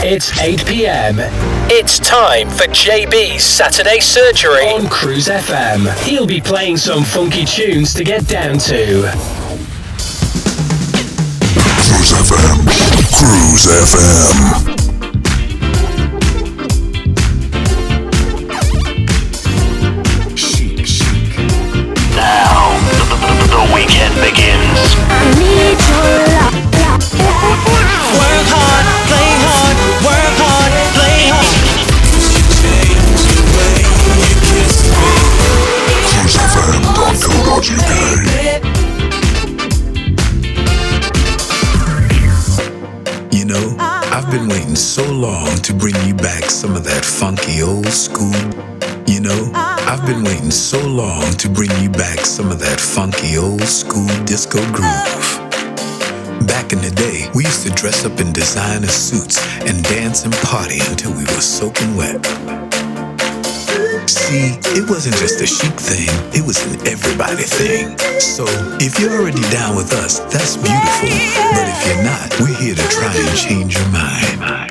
It's 8 pm. It's time for JB's Saturday Surgery on Cruise FM. He'll be playing some funky tunes to get down to. Cruise FM. Cruise FM. So long to bring you back some of that funky old school. You know, I've been waiting so long to bring you back some of that funky old school disco groove. Back in the day, we used to dress up in designer suits and dance and party until we were soaking wet. See, it wasn't just a chic thing, it was an everybody thing. So, if you're already down with us, that's beautiful. But if you're not, we're here to try and change your mind.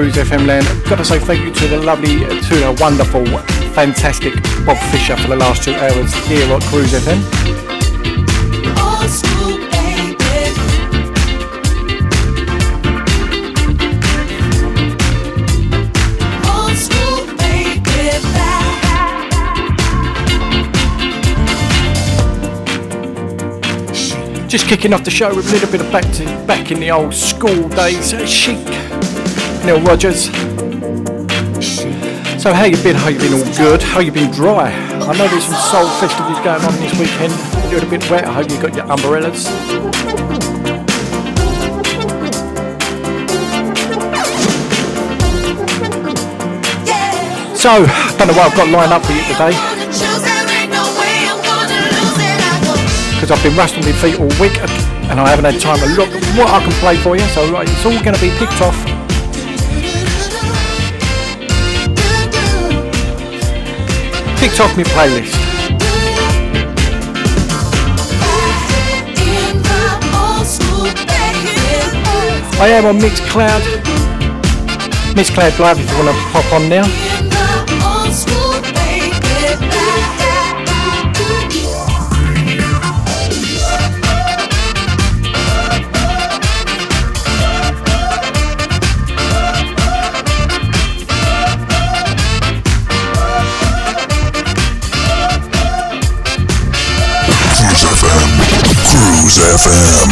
Cruise FM land. Got to say thank you to the lovely, to the wonderful, fantastic Bob Fisher for the last two hours here at Cruise FM. School, school, baby. Just kicking off the show with a little bit of back to back in the old school days. Chic, Nile Rodgers. So how you been? How you been? All good? How you been? Dry? I know there's some soul festivals going on this weekend. You're A bit wet. I hope you got your umbrellas. So, I don't know what I've got lined up for you today Choose, there ain't no way I'm gonna lose. And I go because I've been rusting my feet all week and I haven't had time to look at what I can play for you. So right, it's all going to be picked off. Picked off my playlist. I am on Mixcloud. Mixcloud Live if you want to pop on now. Cruise FM.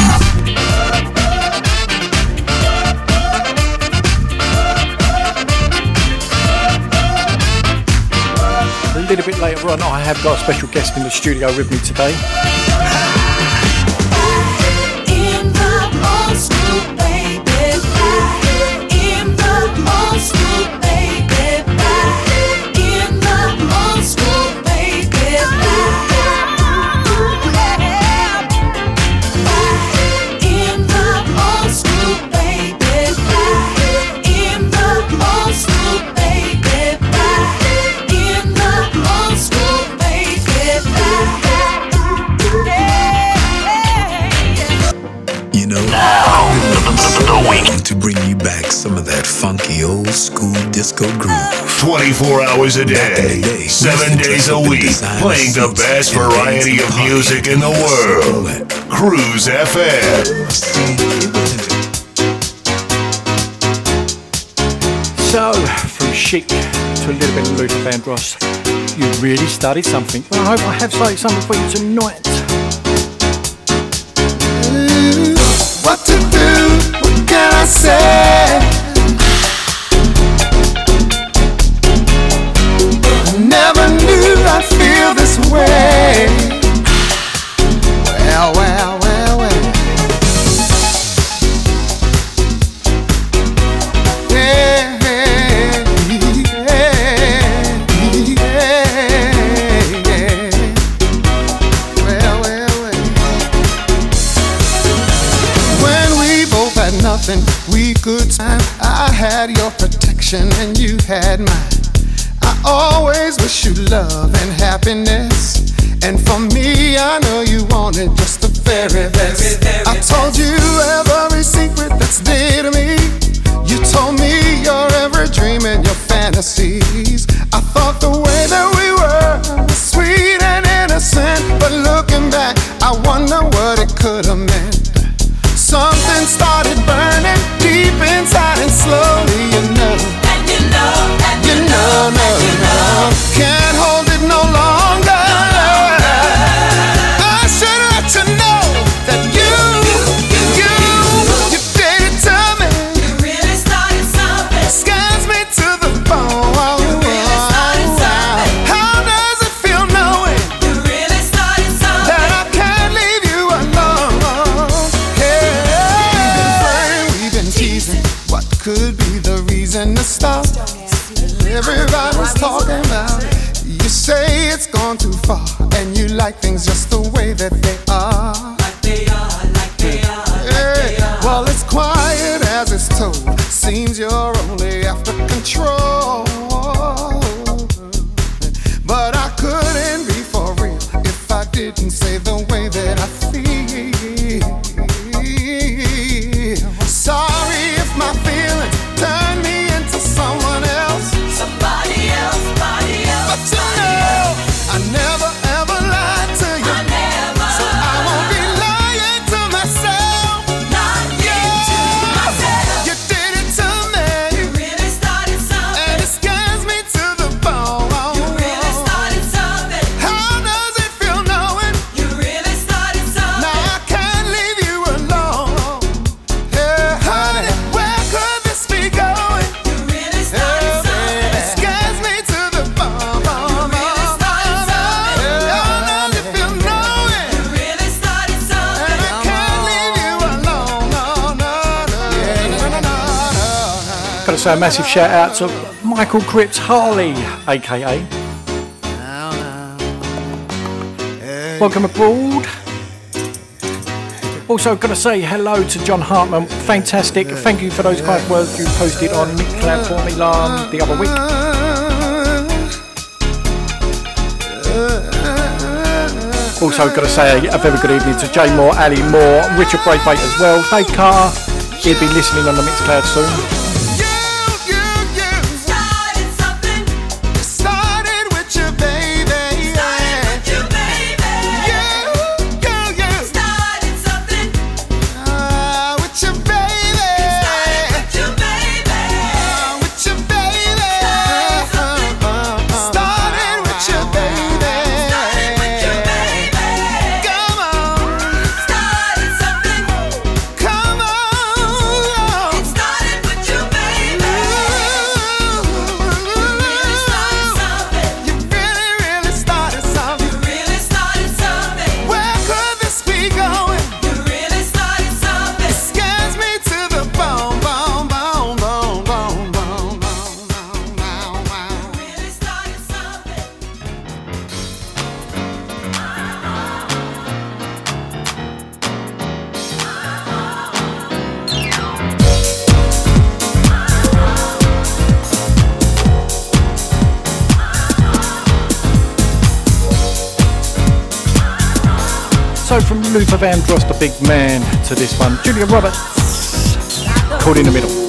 A little bit later on, I have got a special guest in the studio with me today. 24 hours a day, seven days a week, playing the best variety of music in the world. Cruise FM. So, from chic to a little bit of Luther Vandross, you really started something. Well, I hope I have started something for you tonight. also a massive shout out to Michael Cripps Harley, aka. Welcome aboard. Also, got to say hello to John Hartman. Fantastic. Thank you for those kind words you posted on Mixcloud for me the other week. Also, got to say a very good evening to Jay Moore, Ali Moore, Richard Braithwaite as well, Dave Carr. He'll be listening on the Mixcloud soon. Big man, to this one, Juliet Roberts, caught in the middle.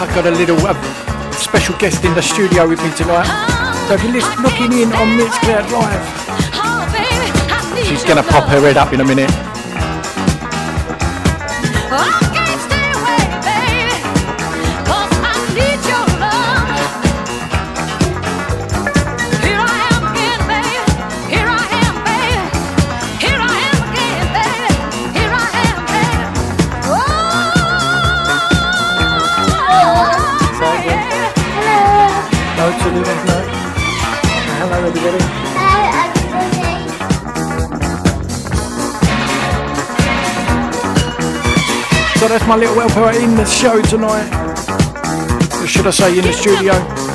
I've got a little a special guest in the studio with me tonight. So if you're looking in on Mixcloud Live, she's going to pop her head up in a minute. my little helper in the show tonight. Or should I say in the studio?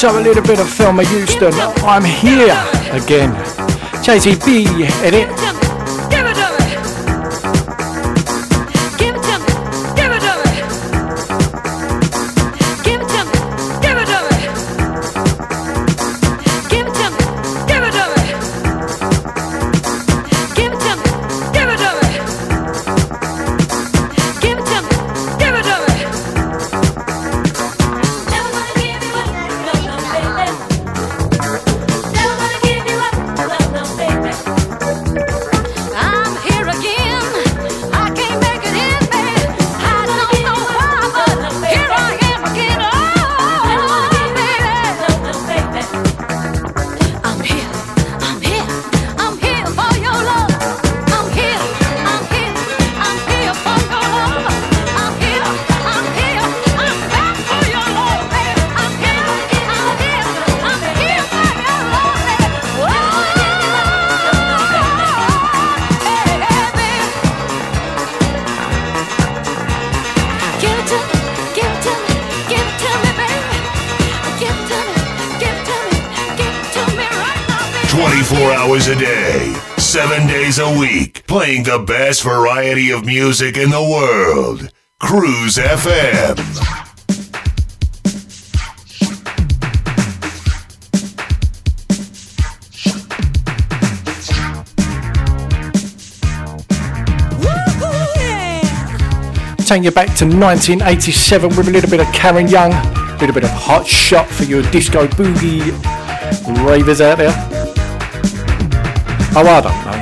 So a little bit of Thelma Houston. I'm here again. JTB edit. hours a day, seven days a week, playing the best variety of music in the world. Cruise FM. Take you back to 1987 with a little bit of Karen Young, a little bit of Hot Shot for your disco boogie ravers out there. パワーだ。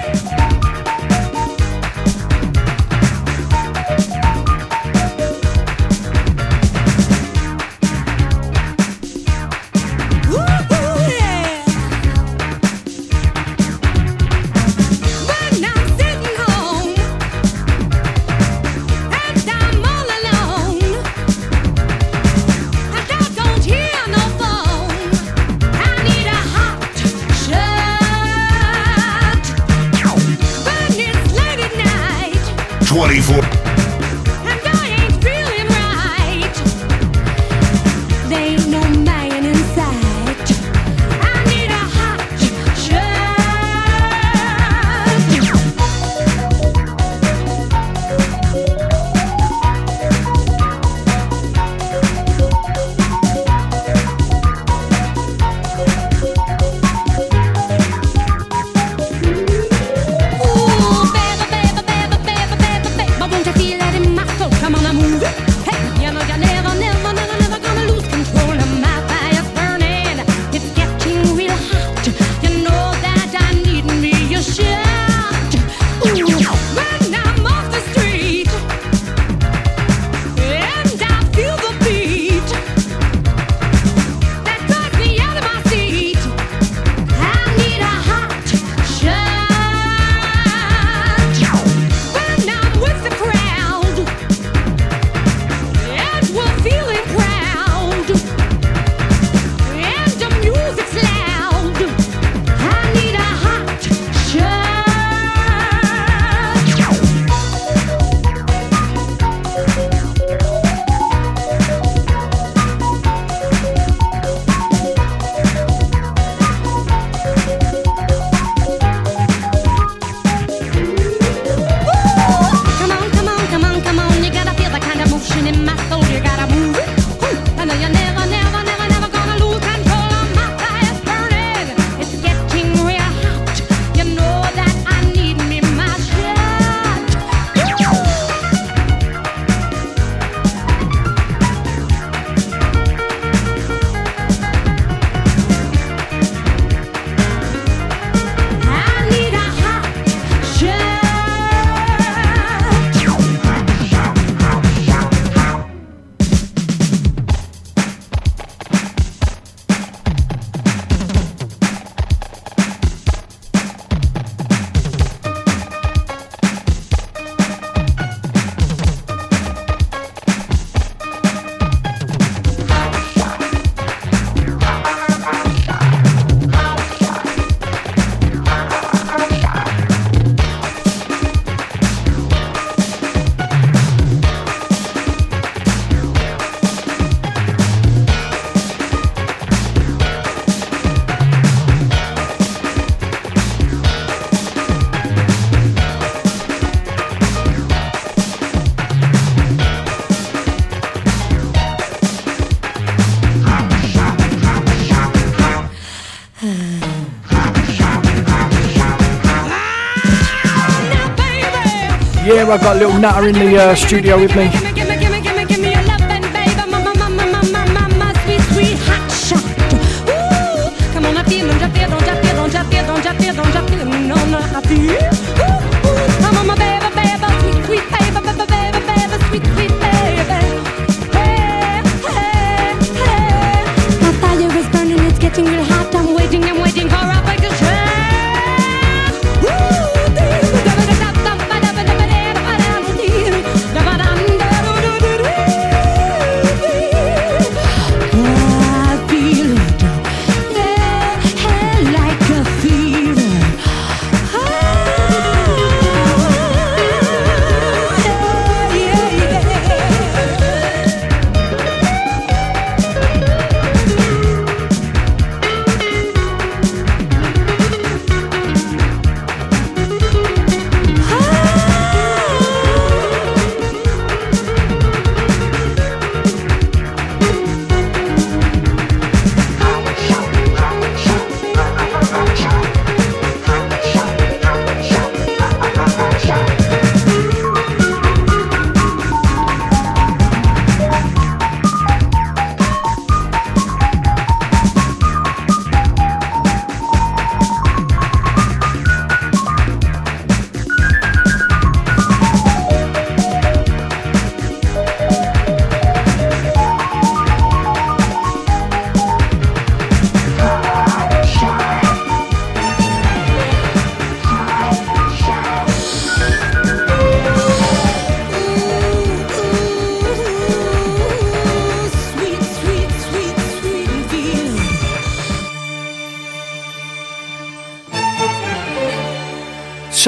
I've got little nutter in the uh, studio with me.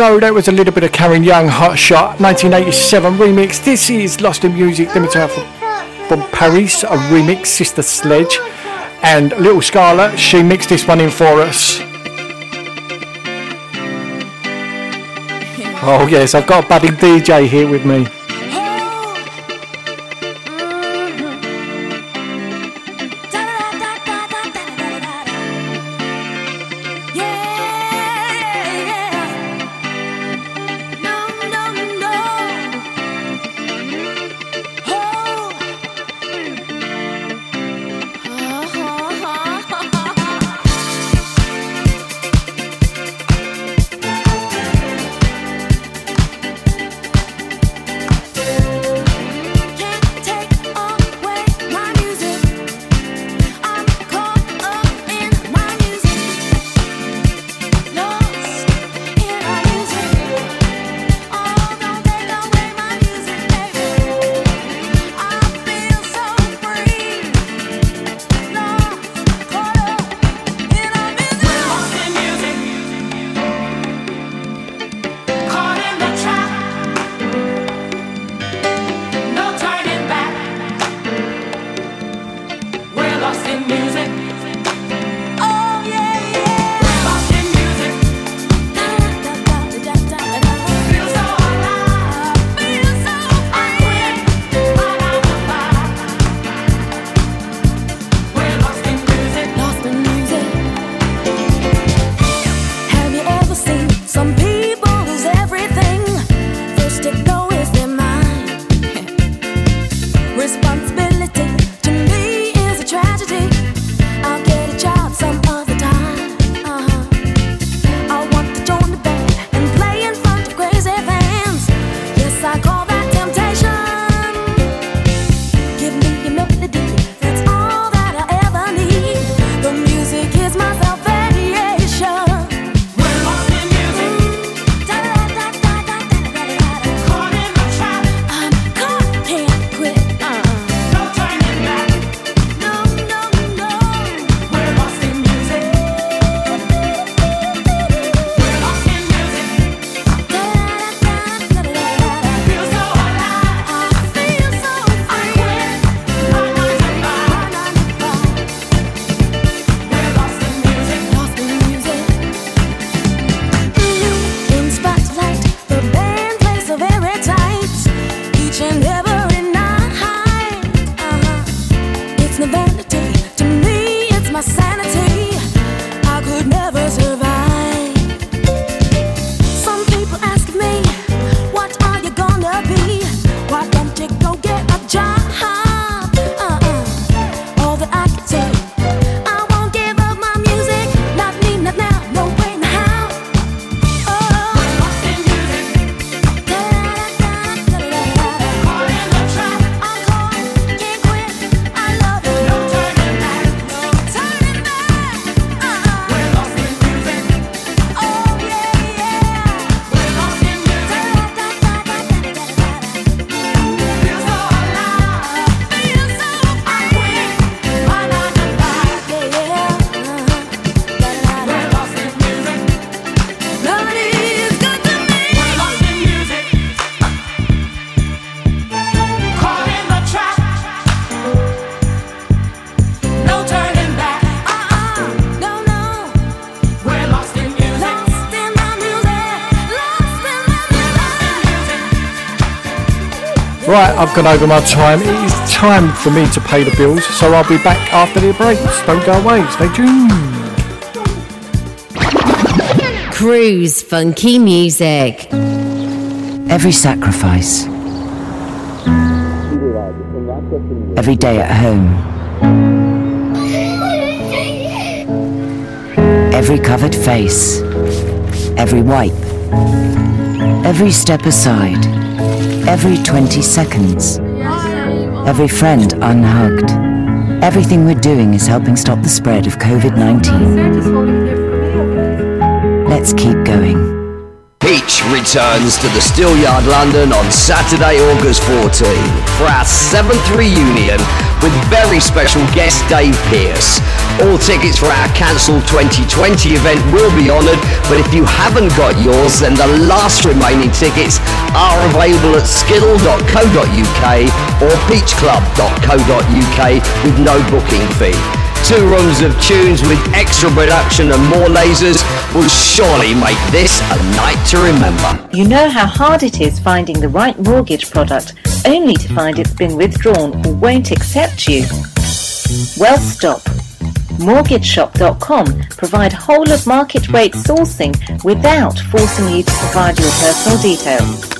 So that was a little bit of Karen Young, Hot Shot, 1987 remix. This is Lost in Music, Dimitri from, from Paris, a remix, Sister Sledge. And Little Scarlet, she mixed this one in for us. Oh yes, I've got a budding DJ here with me. Right, I've gone over my time. It is time for me to pay the bills, so I'll be back after the breaks. Don't go away. Stay tuned. Cruise funky music. Every sacrifice. Every day at home. Every covered face. Every wipe. Every step aside. Every 20 seconds. Every friend unhugged. Everything we're doing is helping stop the spread of COVID 19. Let's keep going. Peach returns to the Steelyard London on Saturday, August 14 for our seventh reunion with very special guest Dave Pearce. All tickets for our cancelled 2020 event will be honoured, but if you haven't got yours, then the last remaining tickets are available at skiddle.co.uk or peachclub.co.uk with no booking fee. Two rooms of tunes with extra production and more lasers will surely make this a night to remember. You know how hard it is finding the right mortgage product only to find it's been withdrawn or won't accept you? Well, stop. MortgageShop.com provide whole of market rate sourcing without forcing you to provide your personal details.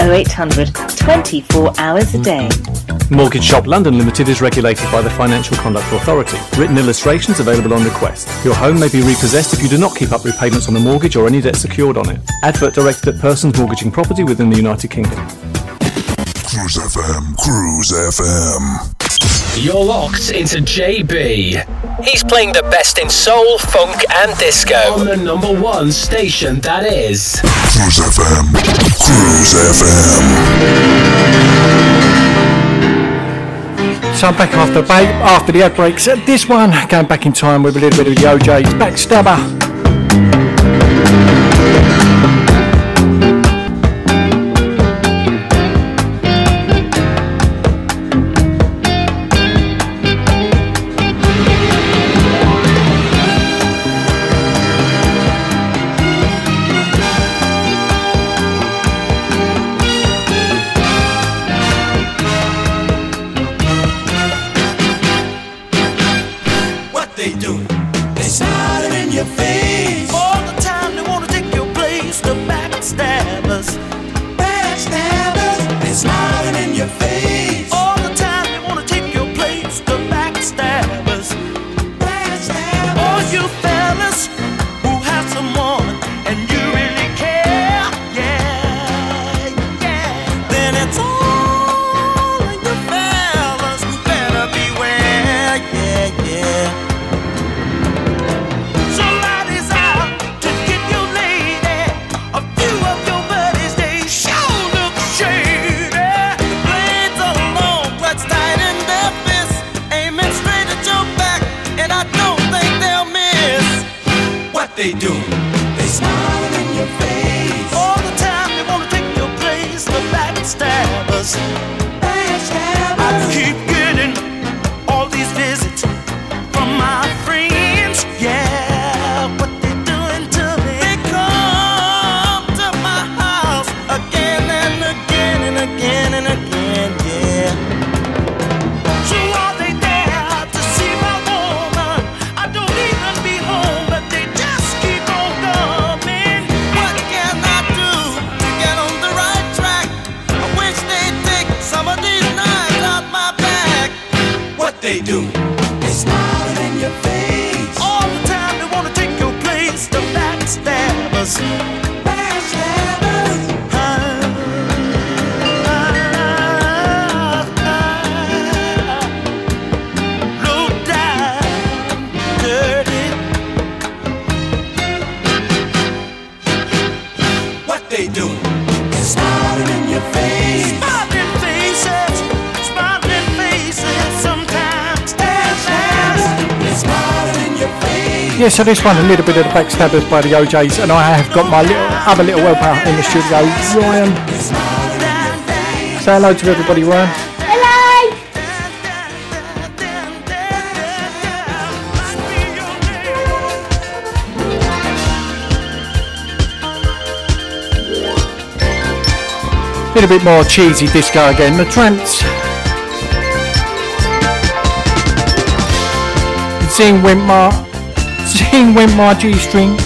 0800 24 hours a day. Mortgage Shop London Limited is regulated by the Financial Conduct Authority. Written illustrations available on request. Your home may be repossessed if you do not keep up repayments on the mortgage or any debt secured on it. Advert directed at persons mortgaging property within the United Kingdom. Cruise FM, Cruise FM. You're locked into JB He's playing the best in soul, funk, and disco. on the number one station that is. Cruise FM, Cruise FM. So I'm back after ba- after the ad breaks. Uh, This one going back in time with a little bit of the O'Jays Backstabber. Yeah, so this one, a little bit of the Backstabbers by the O'Jays, and I have got my little, other little helper in the studio, Ryan. Say hello to everybody, Ryan. Hello! A little bit more cheesy disco again. The Trammps. Zing Went Zing Went G string.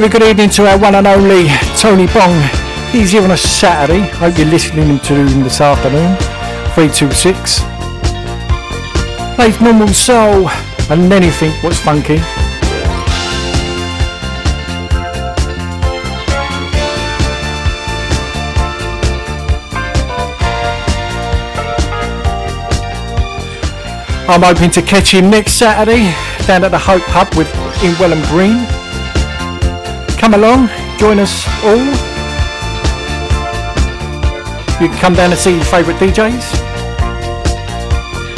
Very good evening to our one and only Tony Bong. He's here on a Saturday. Hope you're listening to him this afternoon. 326. Plays normal soul and anything what's funky. I'm hoping to catch him next Saturday down at the Hope Pub with in Welham Green. Come along, join us all. You can come down and see your favourite DJs.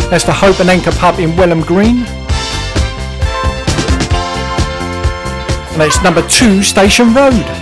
That's the Hope and Anchor Pub in Welham Green. And it's number two Station Road.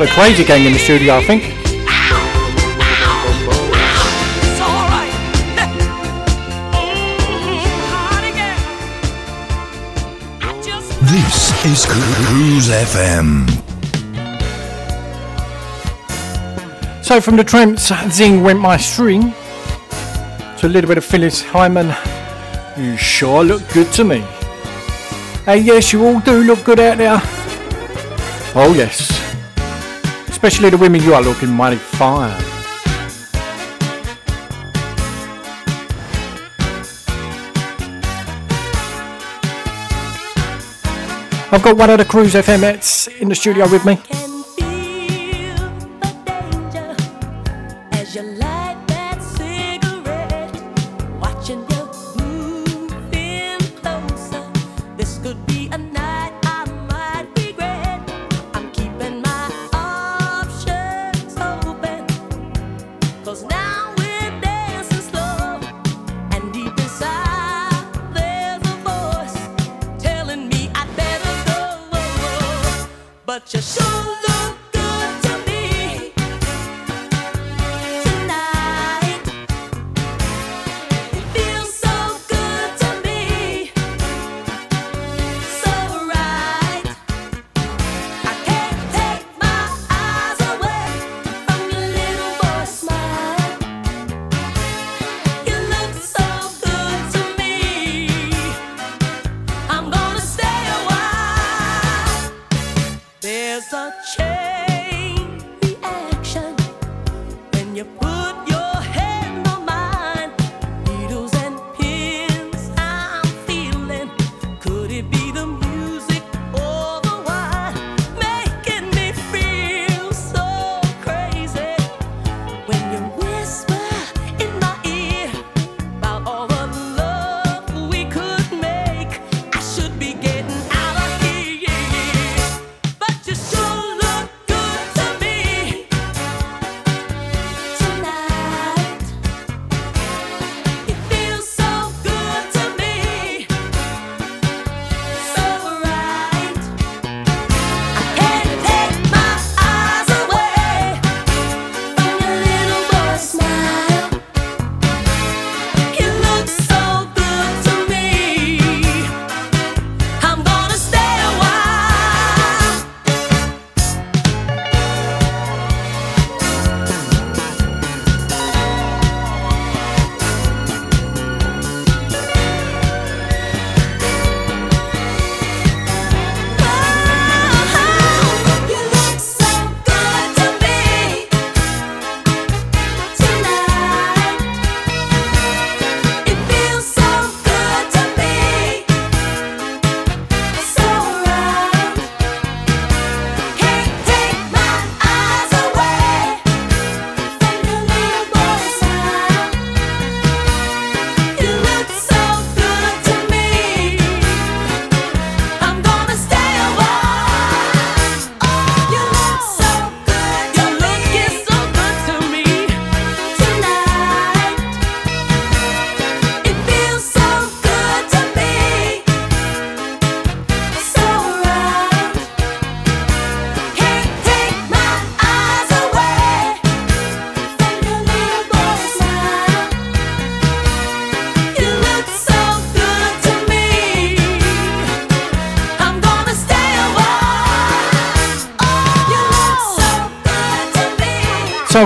Got a crazy gang in the studio, I think. This is Cruise FM. So from the Trammps, Zing went my string. To a little bit of Phyllis Hyman. You sure look good to me. Hey, yes, you all do look good out there. Oh, yes. Especially the women, you are looking mighty fine. I've got one of the Cruise FMets in the studio with me.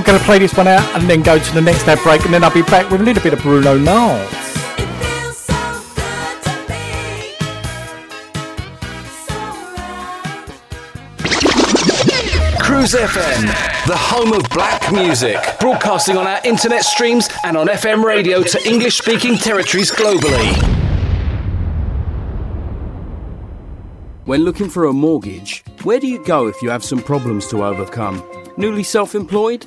I'm going to play this one out and then go to the next ad break, and then I'll be back with a little bit of Bruno Mars. Cruise FM, the home of black music, broadcasting on our internet streams and on FM radio to English speaking territories globally. When looking for a mortgage, where do you go if you have some problems to overcome? Newly self employed?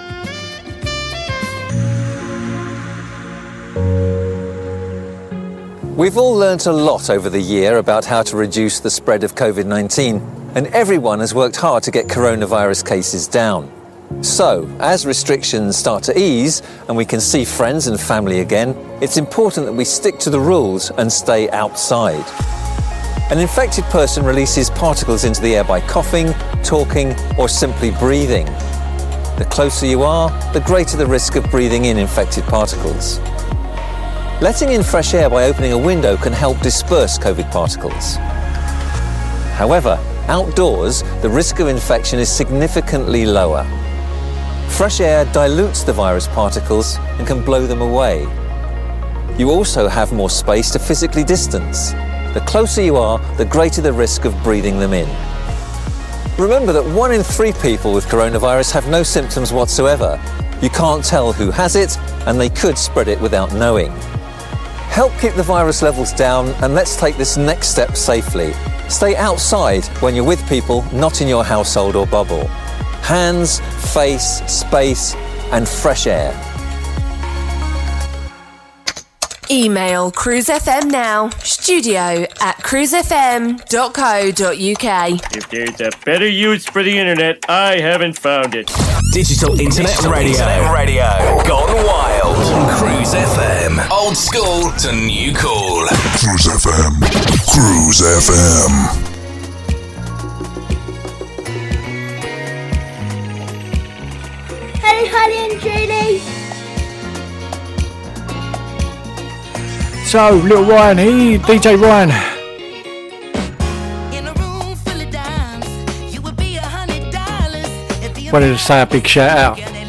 We've all learnt a lot over the year about how to reduce the spread of COVID 19, and everyone has worked hard to get coronavirus cases down. So, as restrictions start to ease and we can see friends and family again, it's important that we stick to the rules and stay outside. An infected person releases particles into the air by coughing, talking, or simply breathing. The closer you are, the greater the risk of breathing in infected particles. Letting in fresh air by opening a window can help disperse COVID particles. However, outdoors, the risk of infection is significantly lower. Fresh air dilutes the virus particles and can blow them away. You also have more space to physically distance. The closer you are, the greater the risk of breathing them in. Remember that one in three people with coronavirus have no symptoms whatsoever. You can't tell who has it, and they could spread it without knowing. Help keep the virus levels down, and let's take this next step safely. Stay outside when you're with people not in your household or bubble. Hands, face, space, and fresh air. Email cruisefm now, studio at cruisefm.co.uk. If there's a better use for the internet, I haven't found it. Digital Internet Digital Radio. Internet Radio. Gone wild. Cruise FM. Old school to new cool. Cruise FM. Cruise FM. Hello, Holly and Julie. So, little Ryan, he, DJ Ryan. Wanted to say a big shout out.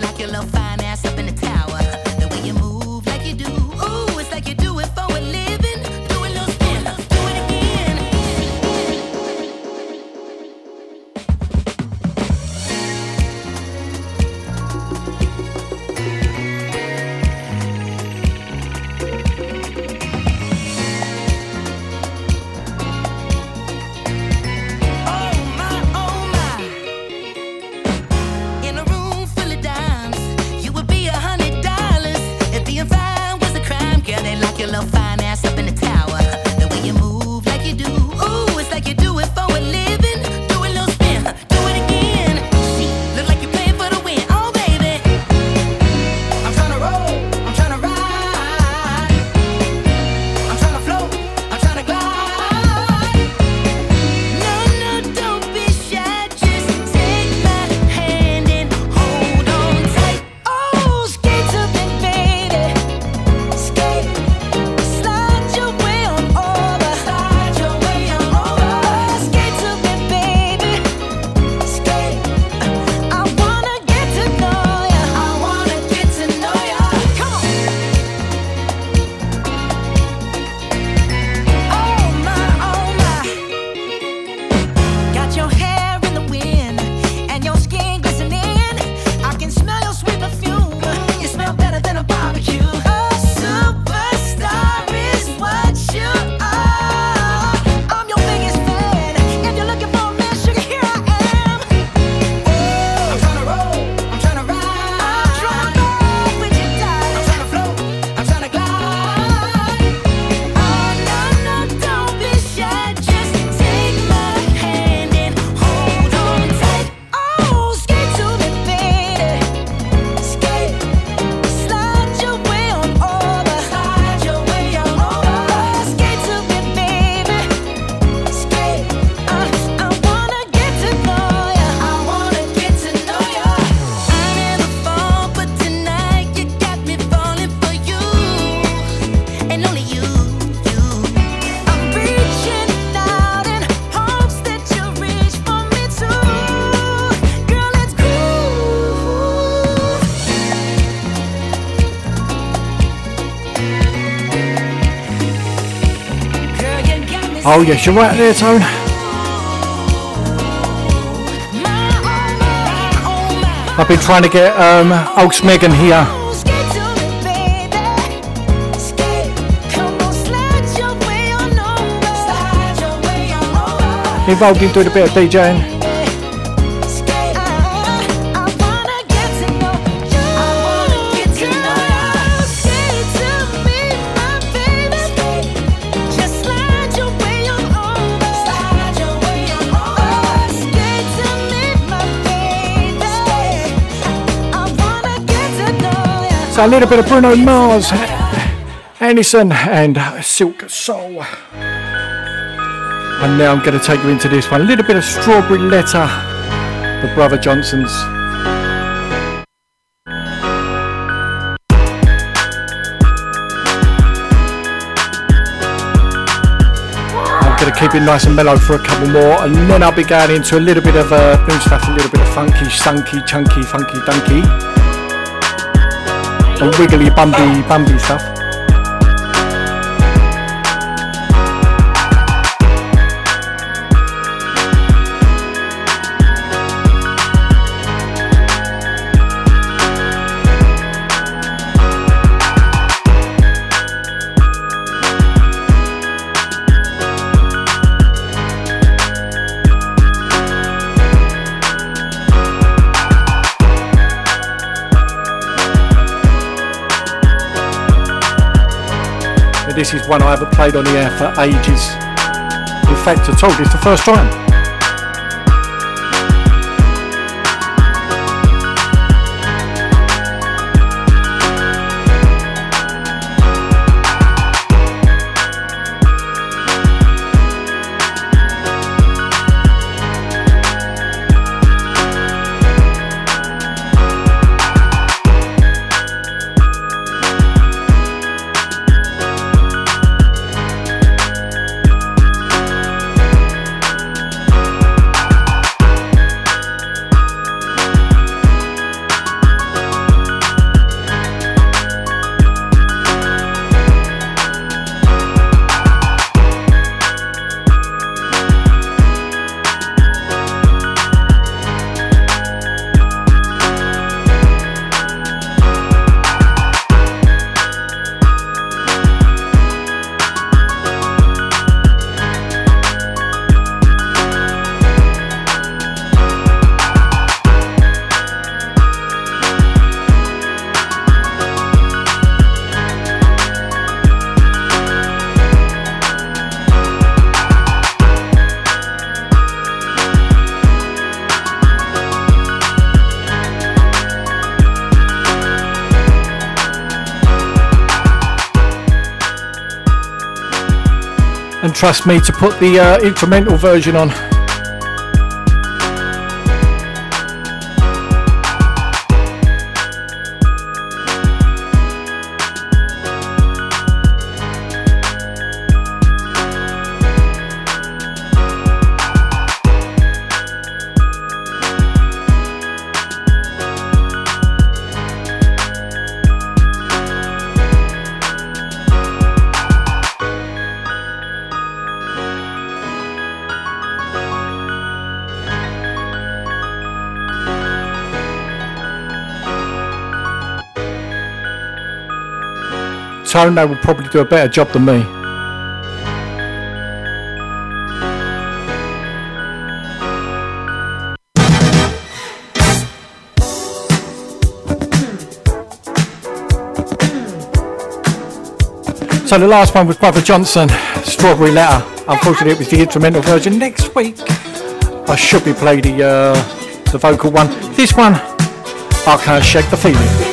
Oh yes, you're right there, Tone. I've been trying to get um, old Smegan here. Involved in doing a bit of DJing. So a little bit of Bruno Mars, Anderson, and Silk Soul. And now I'm going to take you into this one. A little bit of Strawberry Letter, the Brother Johnsons. I'm going to keep it nice and mellow for a couple more, and then I'll be going into a little bit of uh, new stuff, a little bit of funky, sunky, chunky, funky, dunky, and wiggly, bumby, bumby stuff. This is one I haven't played on the air for ages. In fact, told you it's the first time. Trust me to put the uh, instrumental version on. They will probably do a better job than me. So the last one was Brother Johnson, Strawberry Letter. Unfortunately, it was the instrumental version. Next week, I should be playing the uh, the vocal one. This one, I can't shake the feeling.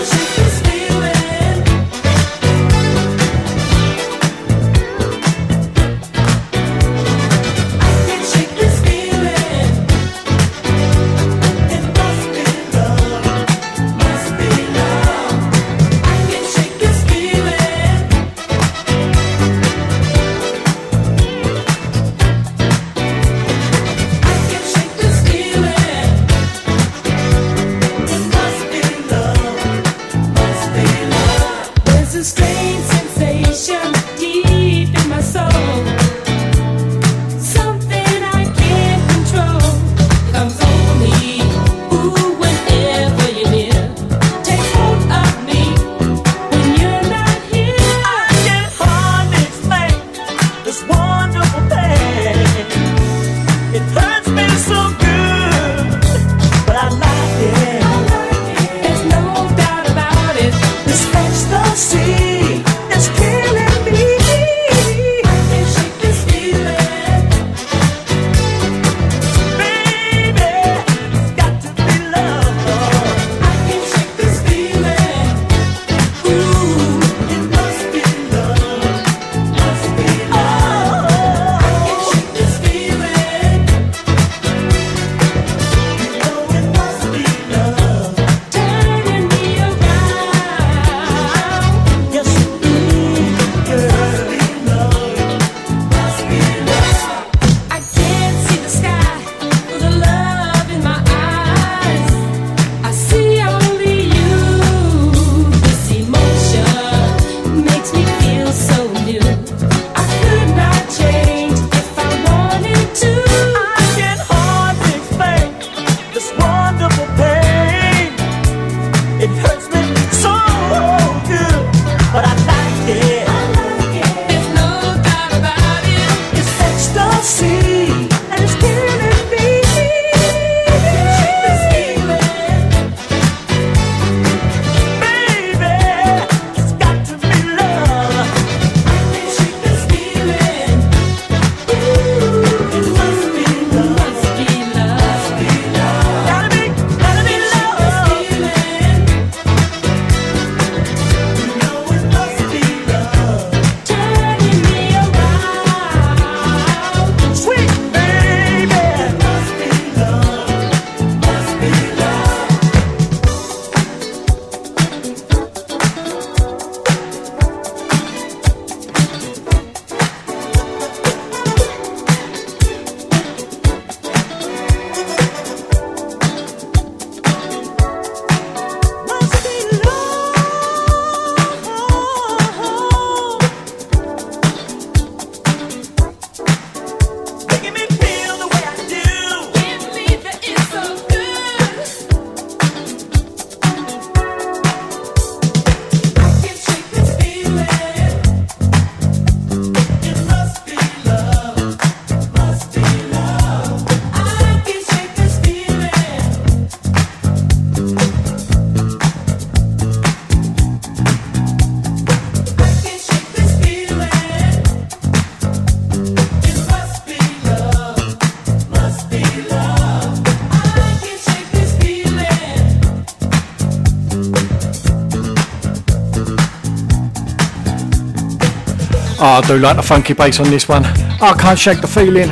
Oh, I do like the funky bass on this one. I can't shake the feeling.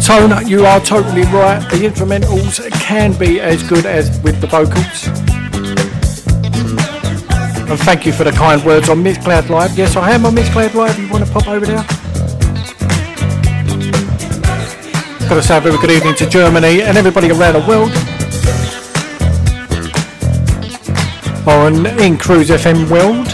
Tone, you are totally right. The instrumentals can be as good as with the vocals. And thank you for the kind words on Mixcloud Live. Yes, I am on Mixcloud Live. You want to pop over there? Got to say a very good evening to Germany and everybody around the world. On in Cruise FM World.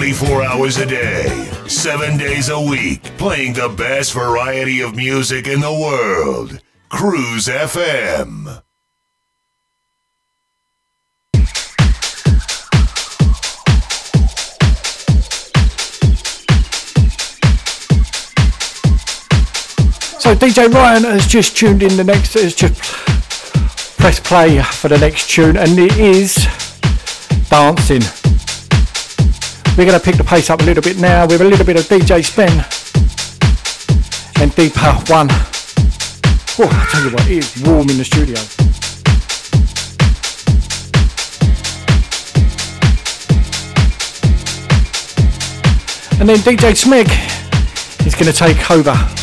Twenty-four hours a day, seven days a week, playing the best variety of music in the world. Cruise FM. So DJ Ryan has just tuned in the next, has just press play for the next tune and it is dancing. We're going to pick the pace up a little bit now with a little bit of DJ Spin and Deeper One. Oh, I tell you what, it is warm in the studio. And then DJ Smeg is going to take over.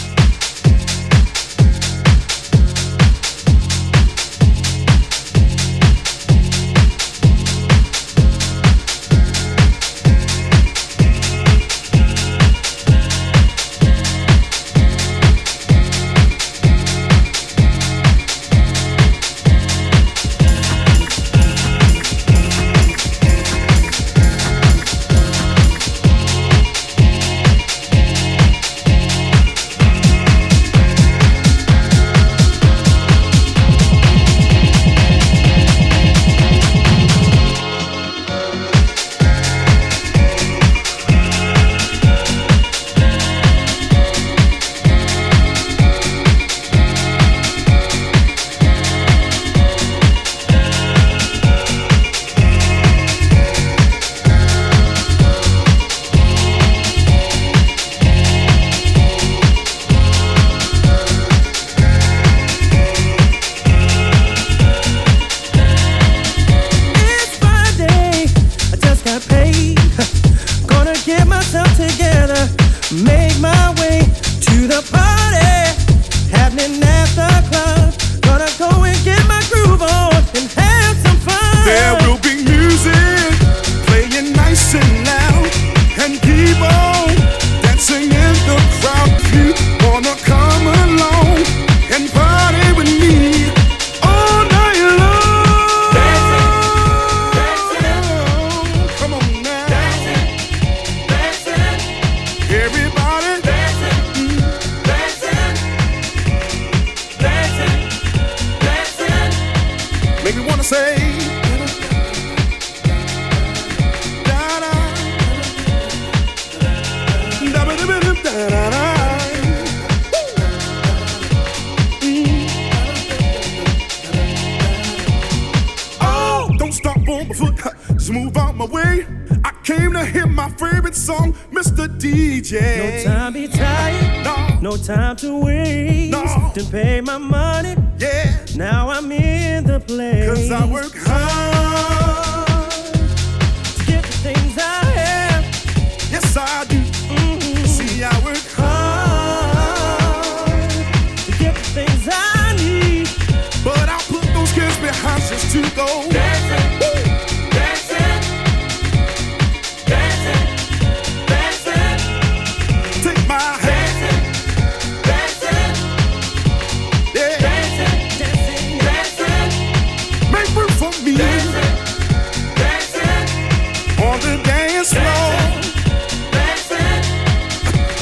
slow.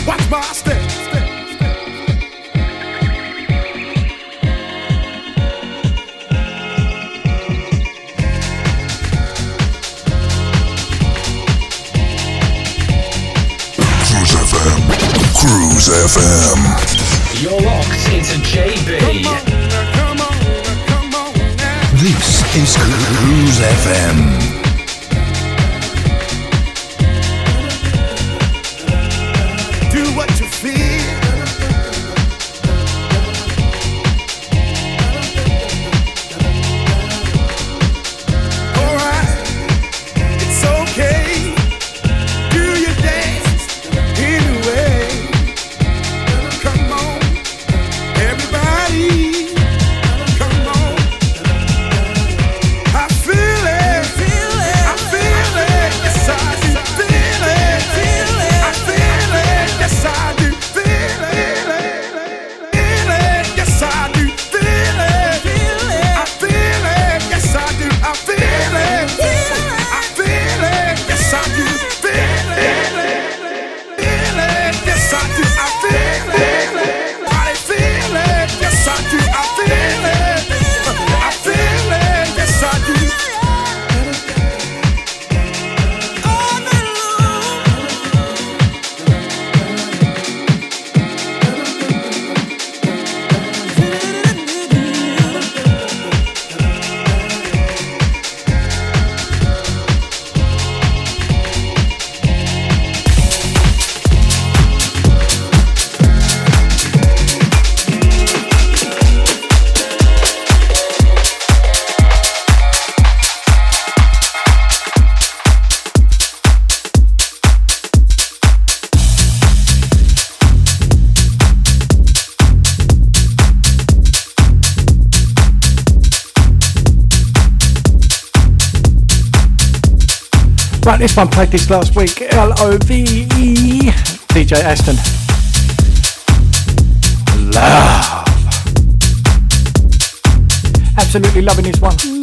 Watch my step. Cruise FM. Cruise FM. This one played this last week. L O V E. DJ Aston. Love. Absolutely loving this one.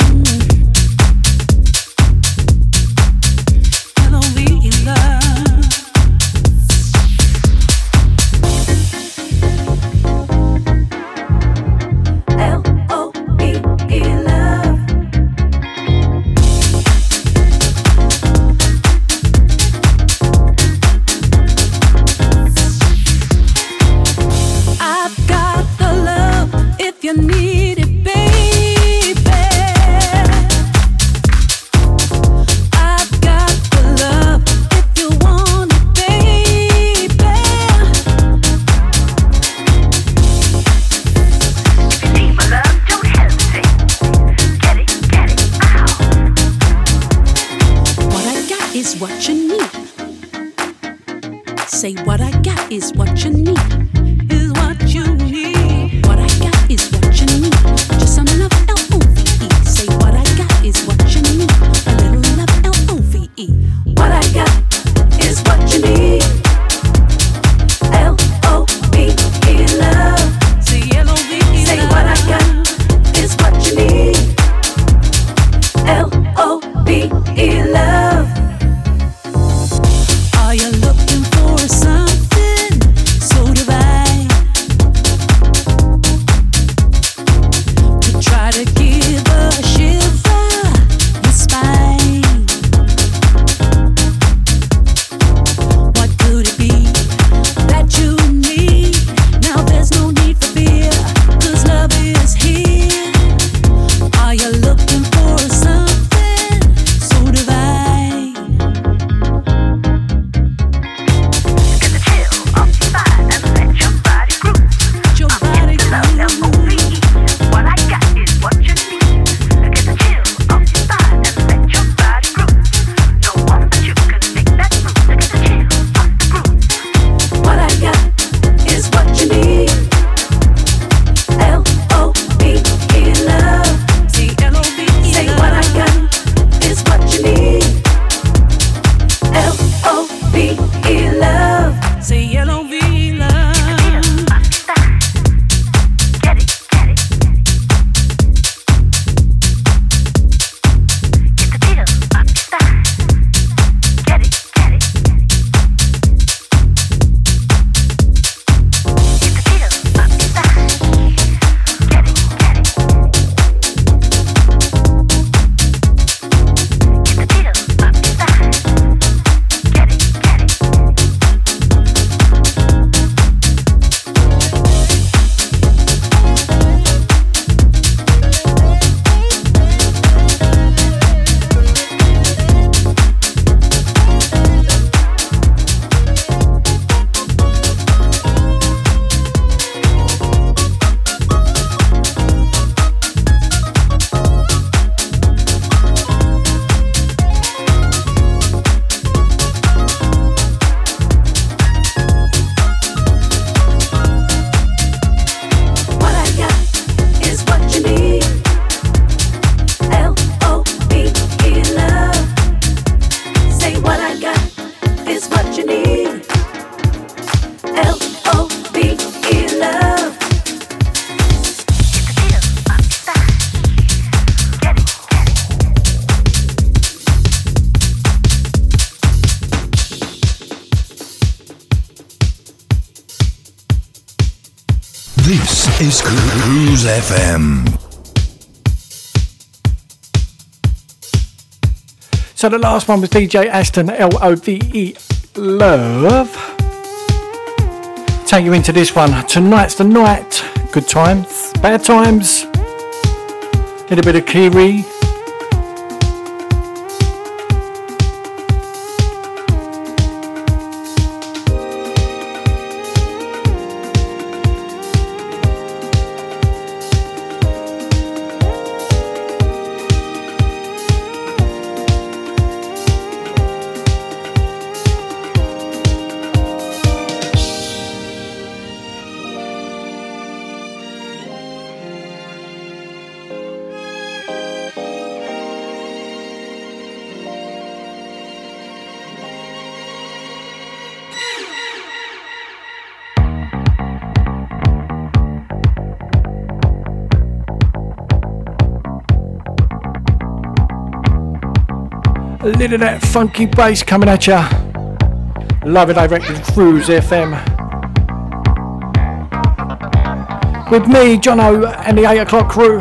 The last one was DJ Aston L O V E Love. Take you into this one. Tonight's the night. Good times, bad times. Little bit of Kiri. A little of that funky bass coming at ya. Love it directed Cruise FM. With me, Jono, and the 8 o'clock crew.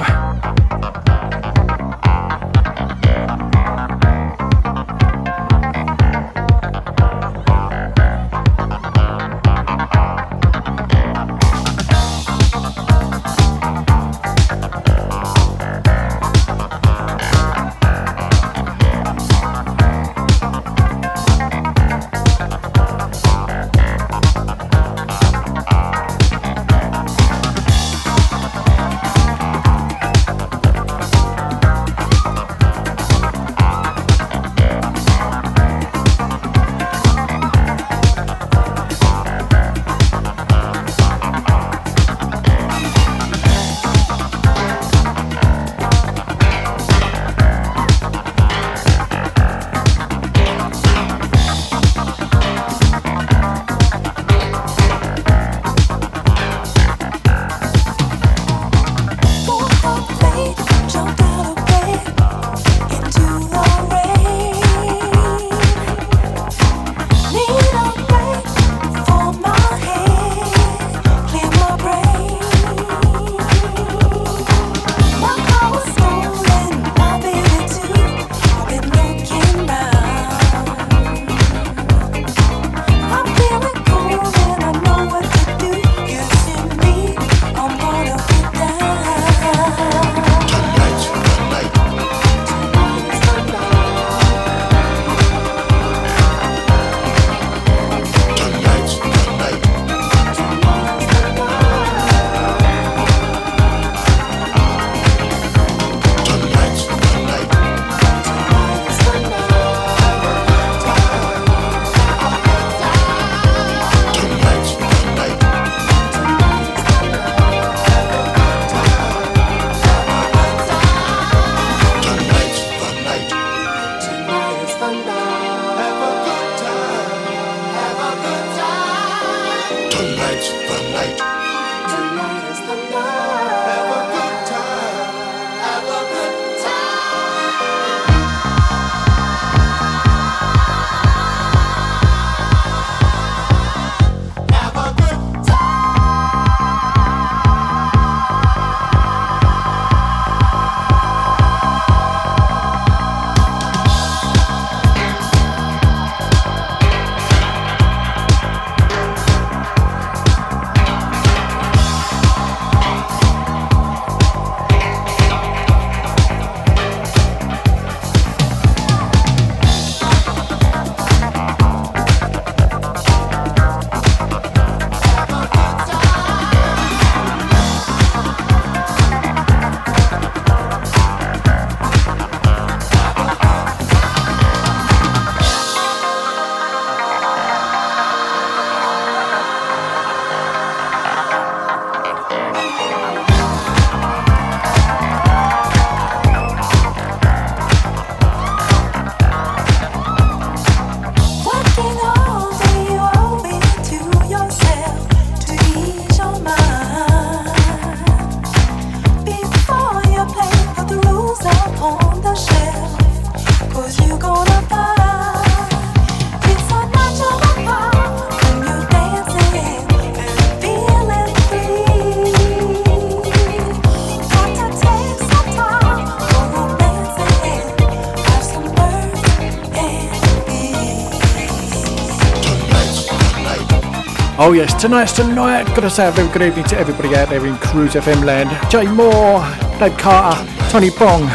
Oh yes, tonight's tonight. Gotta say a very good evening to everybody out there in Cruise FM land. Jay Moore, Dave Carter, Tony Bong,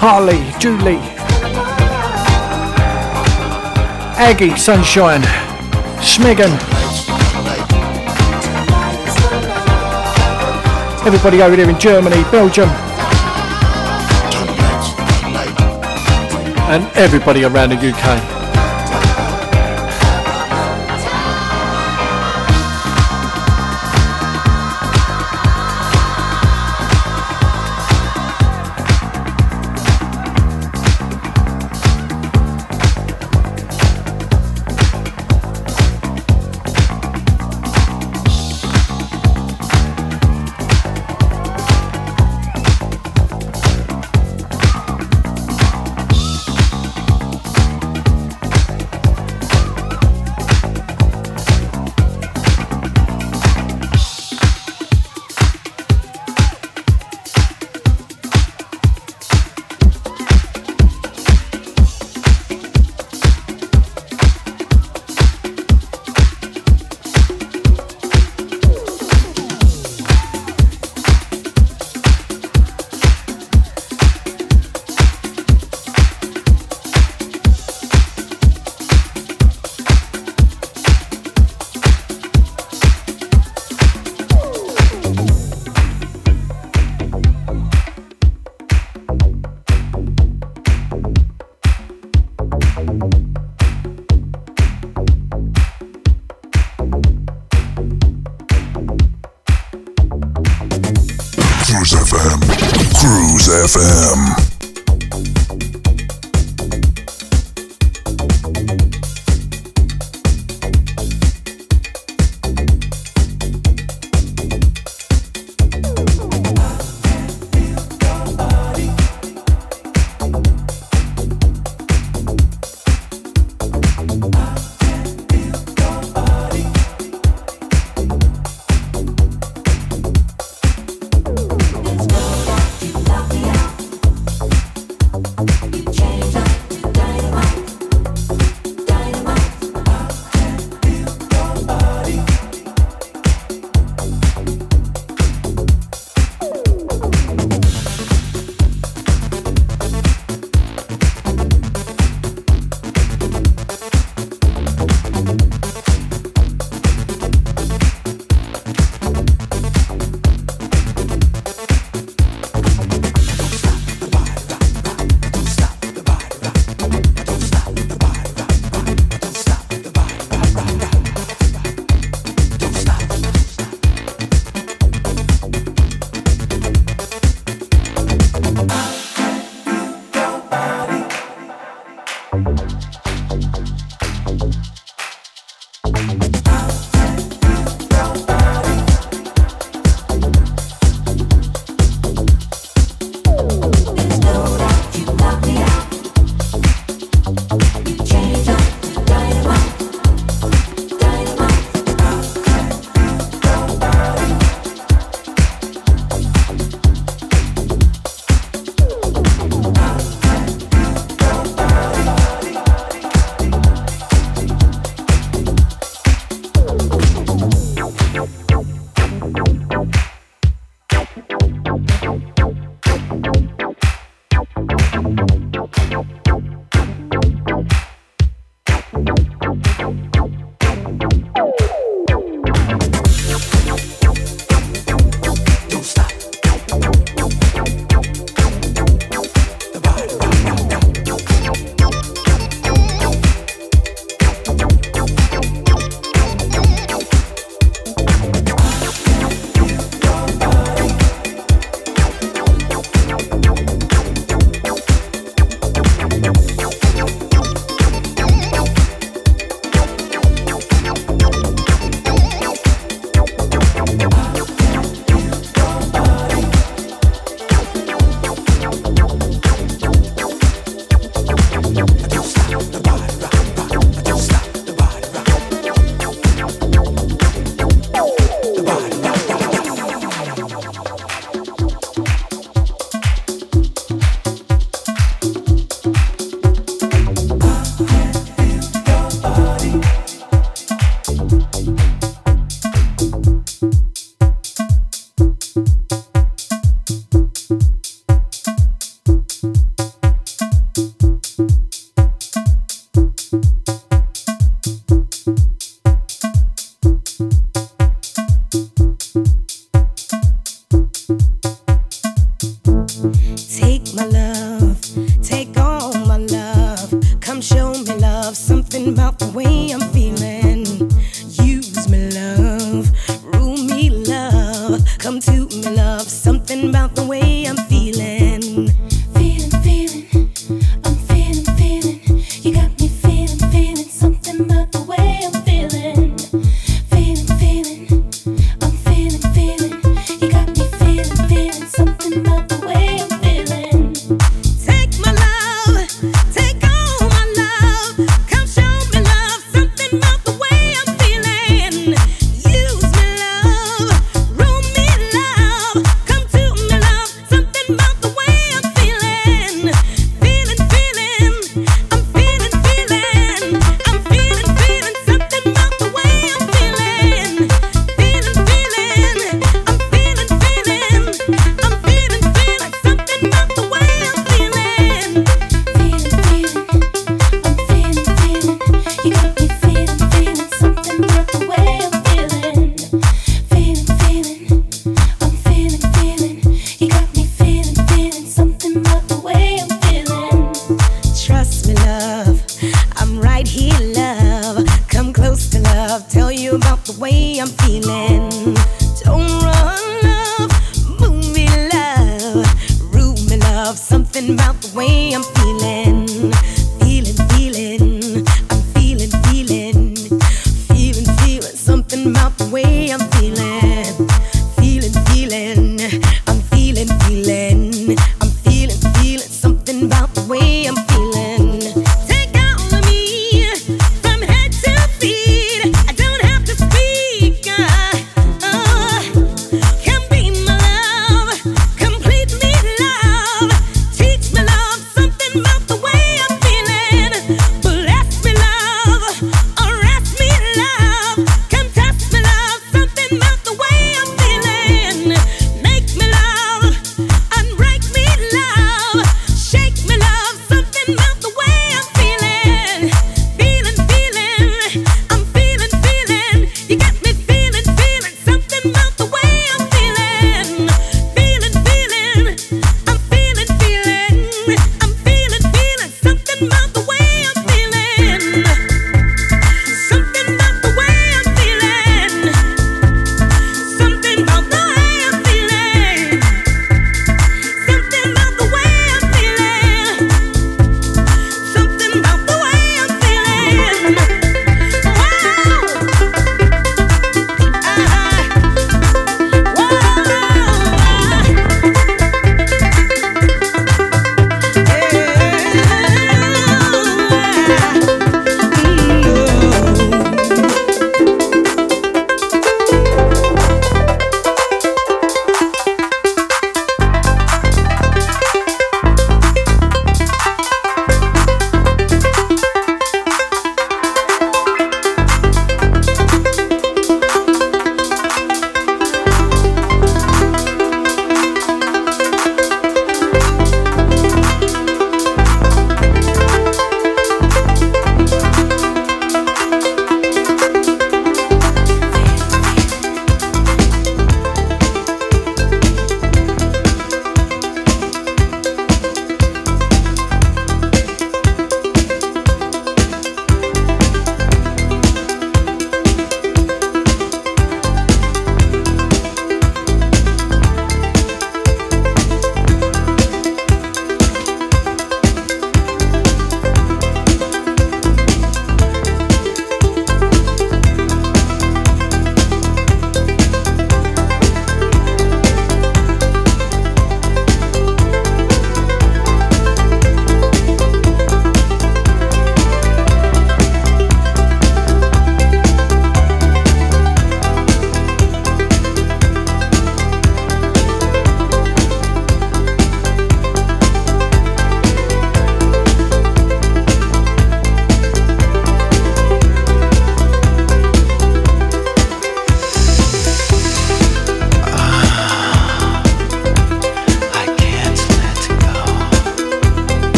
Harley, Julie, Aggie, Sunshine, Smegan. Everybody over there in Germany, Belgium. And everybody around the UK.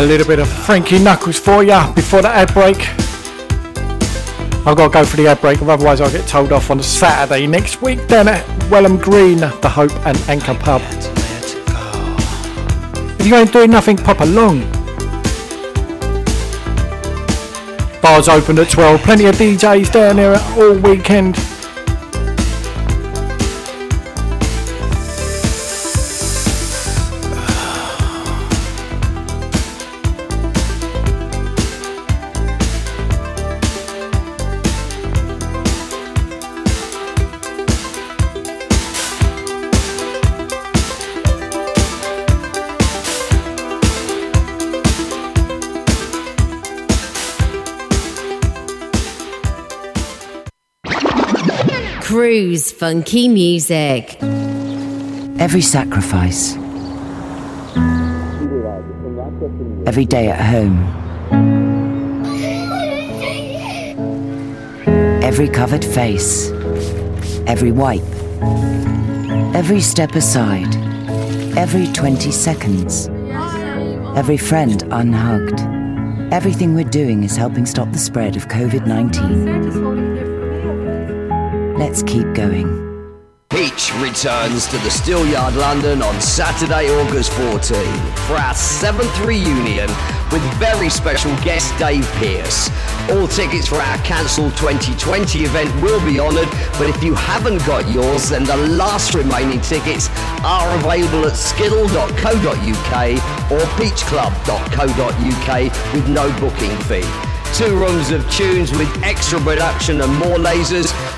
A little bit of Frankie Knuckles for ya before the ad break. I've got to go for the ad break, otherwise I'll get told off on Saturday next week down at Welham Green, the Hope and Anchor Pub. If you ain't doing nothing, pop along. Bars open at 12, plenty of DJs down there all weekend. Funky music. Every sacrifice. Every day at home. Every covered face. Every wipe. Every step aside. Every 20 seconds. Every friend unhugged. Everything we're doing is helping stop the spread of COVID 19. Let's keep going. Peach returns to the Steelyard London on Saturday, August 14 for our seventh reunion with very special guest Dave Pearce. All tickets for our cancelled 2020 event will be honoured, but if you haven't got yours, then the last remaining tickets are available at skiddle.co.uk or peachclub.co.uk with no booking fee. Two rooms of tunes with extra production and more lasers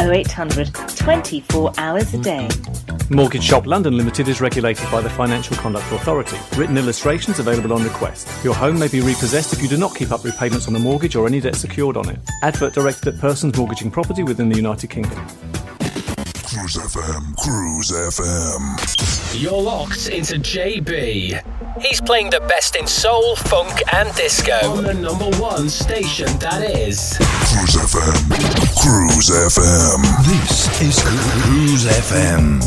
0800 24 hours a day. Mortgage Shop London Limited is regulated by the Financial Conduct Authority. Written illustrations available on request. Your home may be repossessed if you do not keep up repayments on the mortgage or any debt secured on it. Advert directed at persons mortgaging property within the United Kingdom. Cruise FM, Cruise FM. You're locked into JB. He's playing the best in soul, funk, and disco on the number one station that is. Cruise FM, Cruise FM. This is Cruise FM.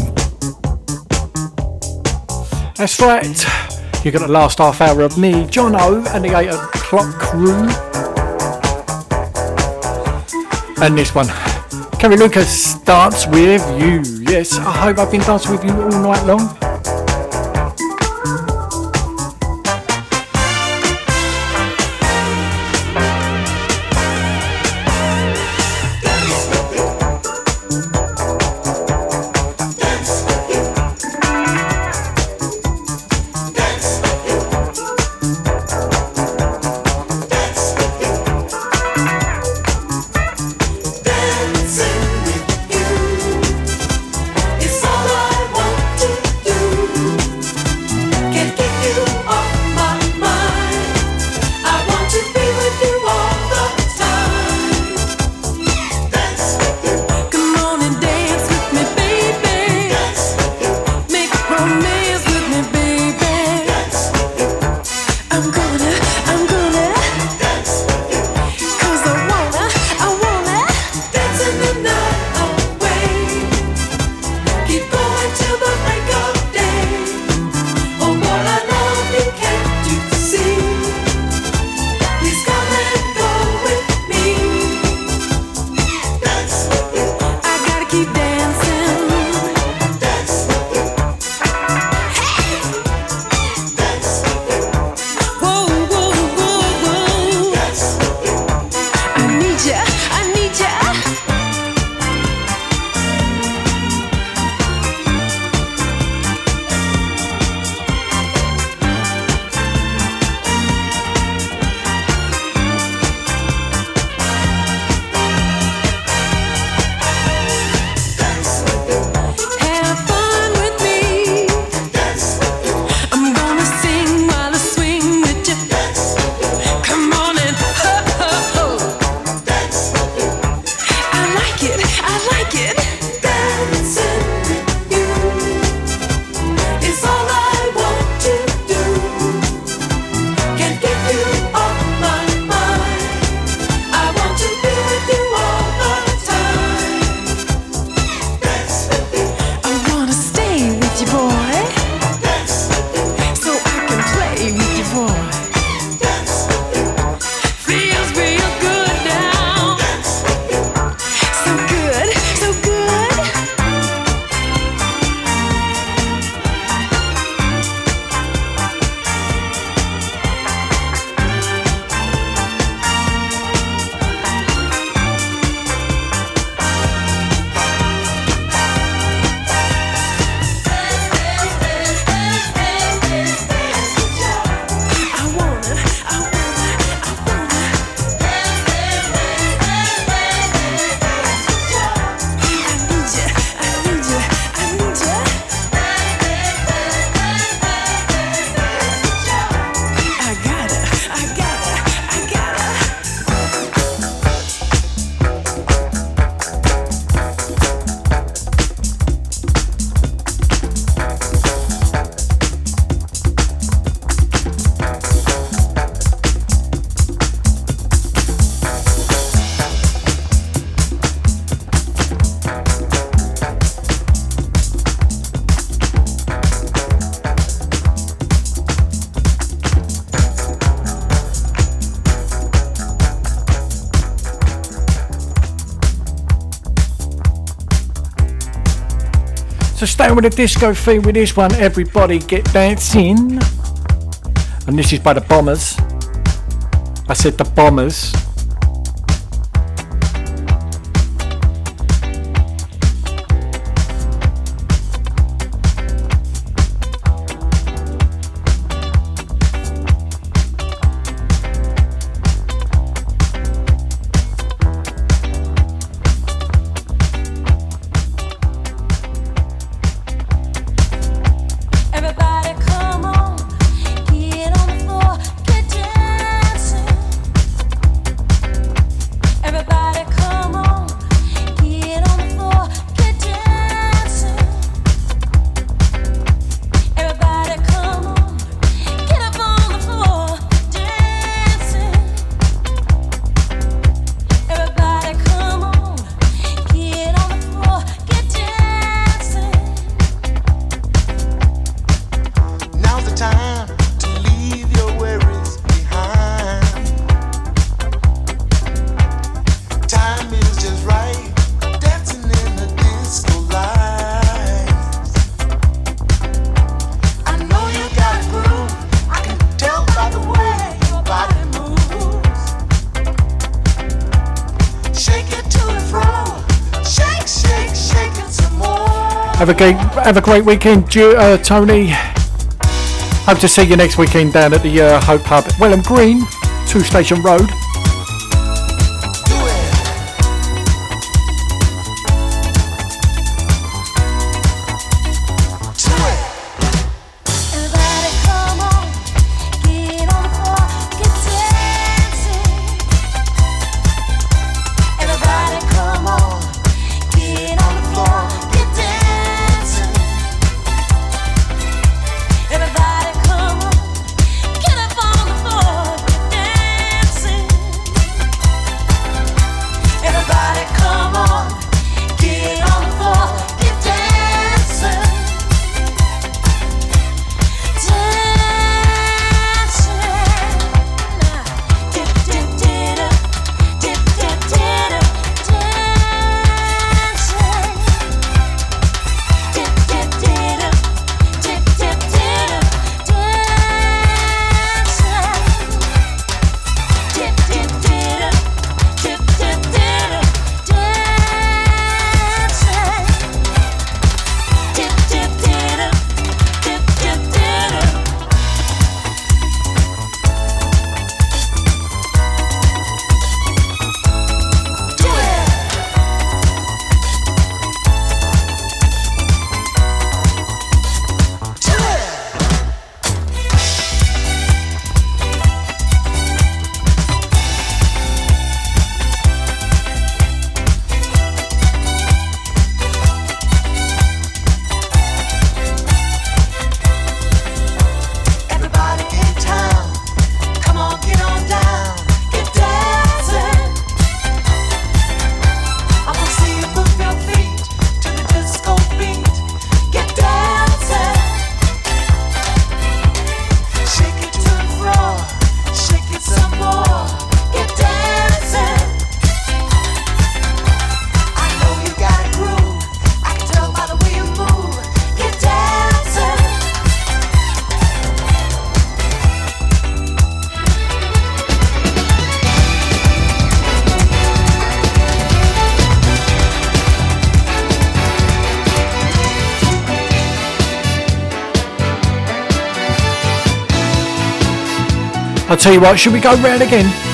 That's right. You got the last half hour of me, John O, and the 8 o'clock crew. And this one. Carrie Lucas dance with you. Yes, I hope I've been dancing with you all night long. with a disco theme with this one, everybody get dancing. And this is by the Bombers. I said the Bombers. have a great weekend, uh, Tony. Hope to see you next weekend down at the uh, Hope Pub, Welham Green, Two Station Road. tell you what, should we go round again?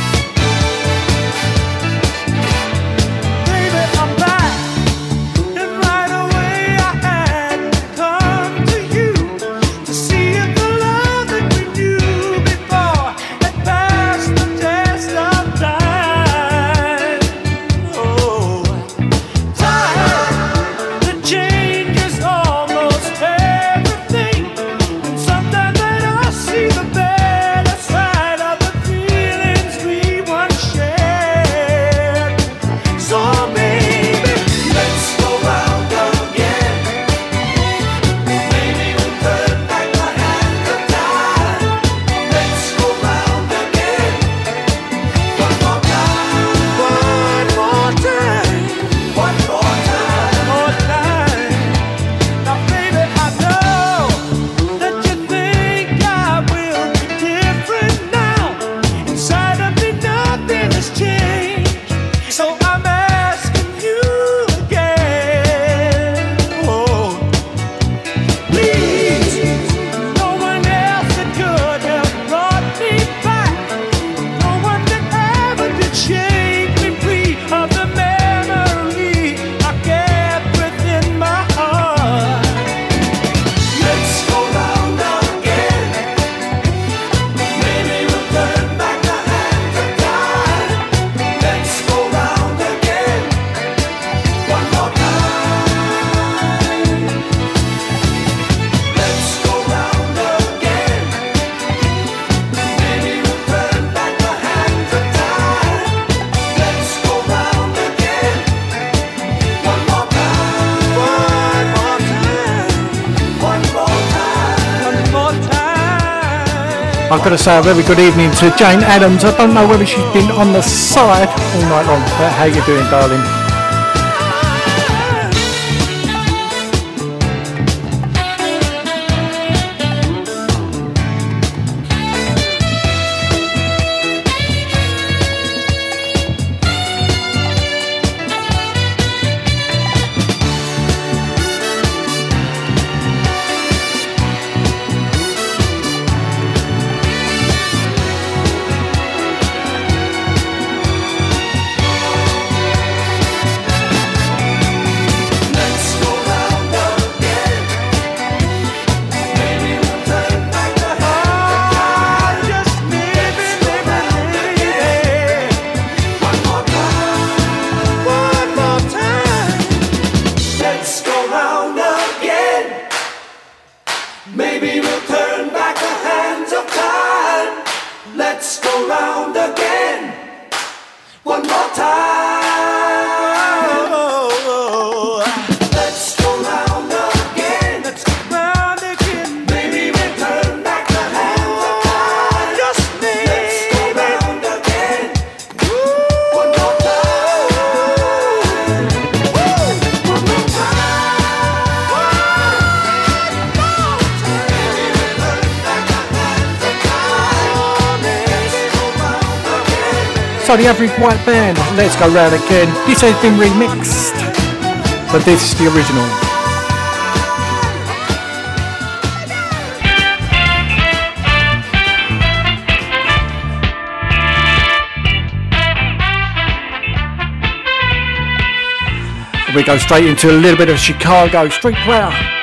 Got to say a very good evening to Jane Adams. I don't know whether she's been on the side all night long, but how you doing, darling? The average white band, let's go round again. This has been remixed, but this is the original. We go straight into a little bit of Chicago street power.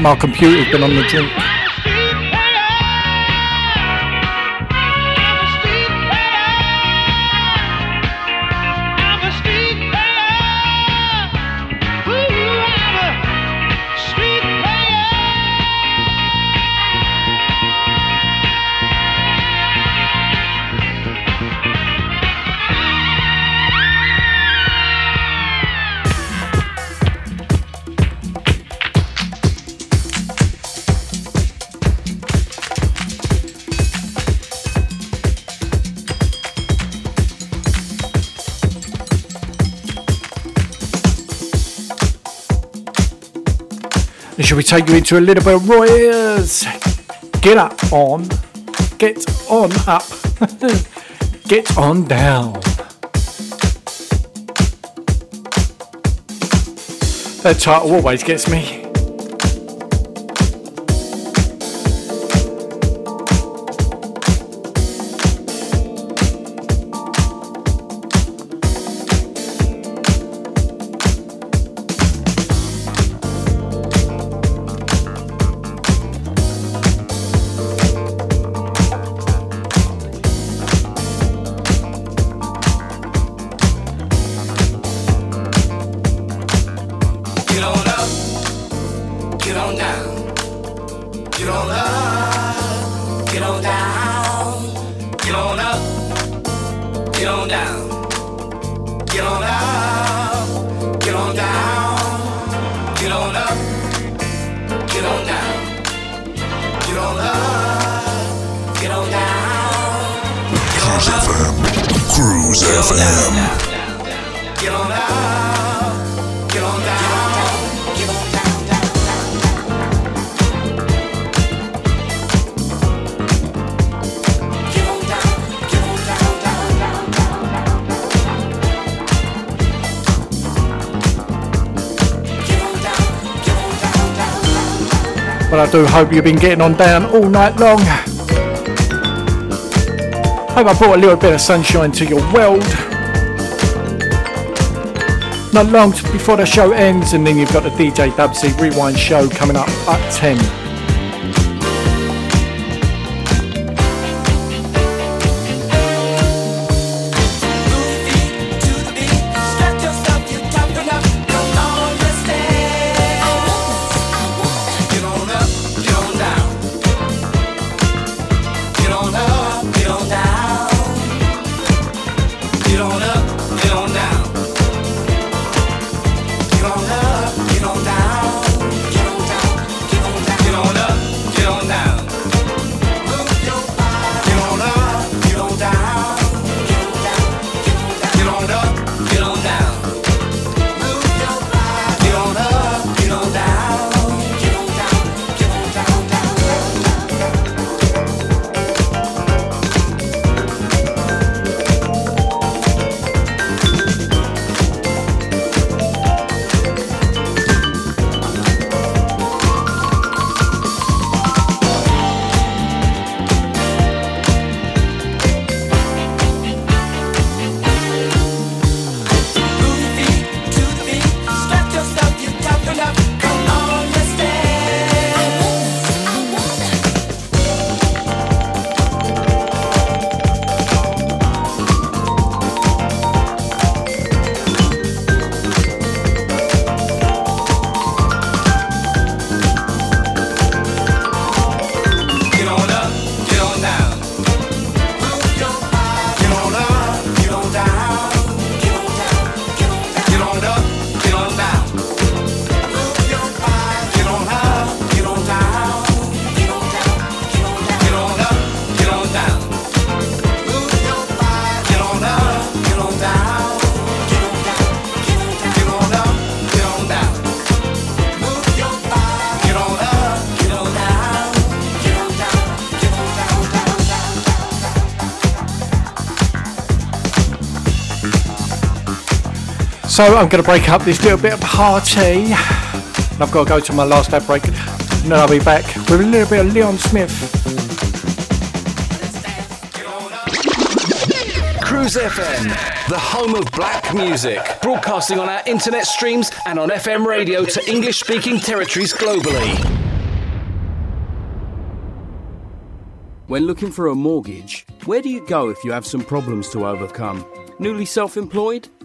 My computer's been on the drink. We take you into a little bit of Roy Ayers? Get up on, get on up, get on down. That title always gets me. Do hope you've been getting on down all night long. Hope I brought a little bit of sunshine to your world. Not long before the show ends, and then you've got the DJ Dubsy Rewind show coming up at 10. So I'm going to break up this little bit of party. And I've got to go to my last ad break. And then I'll be back with a little bit of Leon Smith. Cruise FM, the home of black music, broadcasting on our internet streams and on FM radio to English speaking territories globally. When looking for a mortgage, where do you go if you have some problems to overcome? Newly self employed?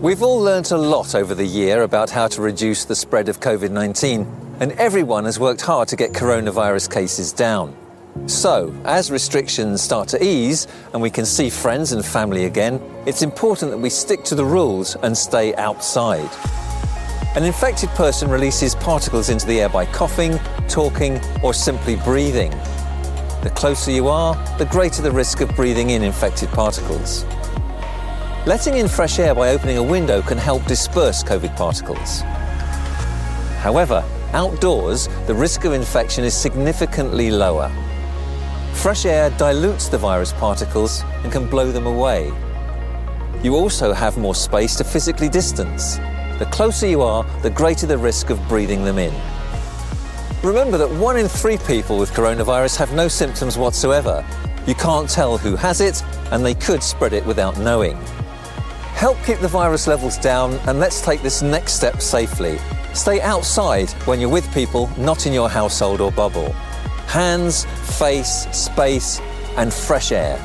We've all learnt a lot over the year about how to reduce the spread of COVID 19, and everyone has worked hard to get coronavirus cases down. So, as restrictions start to ease and we can see friends and family again, it's important that we stick to the rules and stay outside. An infected person releases particles into the air by coughing, talking, or simply breathing. The closer you are, the greater the risk of breathing in infected particles. Letting in fresh air by opening a window can help disperse COVID particles. However, outdoors, the risk of infection is significantly lower. Fresh air dilutes the virus particles and can blow them away. You also have more space to physically distance. The closer you are, the greater the risk of breathing them in. Remember that one in three people with coronavirus have no symptoms whatsoever. You can't tell who has it, and they could spread it without knowing. Help keep the virus levels down, and let's take this next step safely. Stay outside when you're with people not in your household or bubble. Hands, face, space, and fresh air.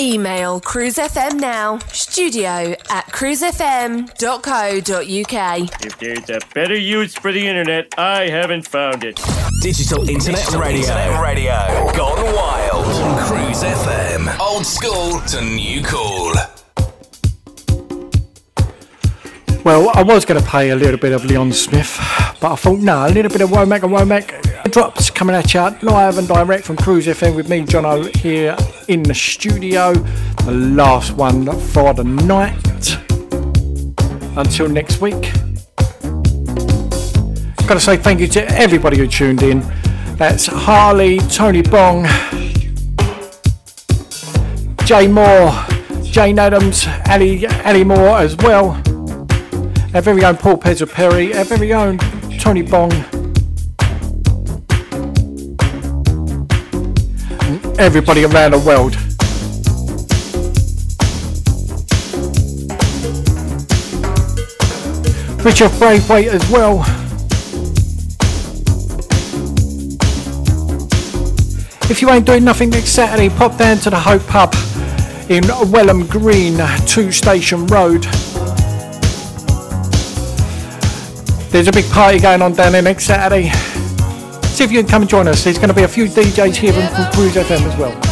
Email cruisefm now, studio at cruisefm.co.uk. If there's a better use for the internet, I haven't found it. Digital Internet Digital Radio. Internet Radio. Gone wild. on Cruise FM. Old school to new cool. Well, I was going to play a little bit of Leon Smith, but I thought, no, a little bit of Womack and Womack drops coming at you live and direct from Cruise FM with me, Jono, here in the studio. The last one for the night. Until next week. Got to say thank you to everybody who tuned in. That's Harley, Tony Bong, Jay Moore, Jane Adams, Ali, Ali Moore as well. Our very own Paul Pedro Perry, our very own Tony Bong. and Everybody around the world. Richard Braithwaite as well. If you ain't doing nothing next Saturday, pop down to the Hope Pub in Welham Green, Two Station Road. There's a big party going on down there next Saturday. See if you can come and join us. There's going to be a few DJs here from Cruise FM as well.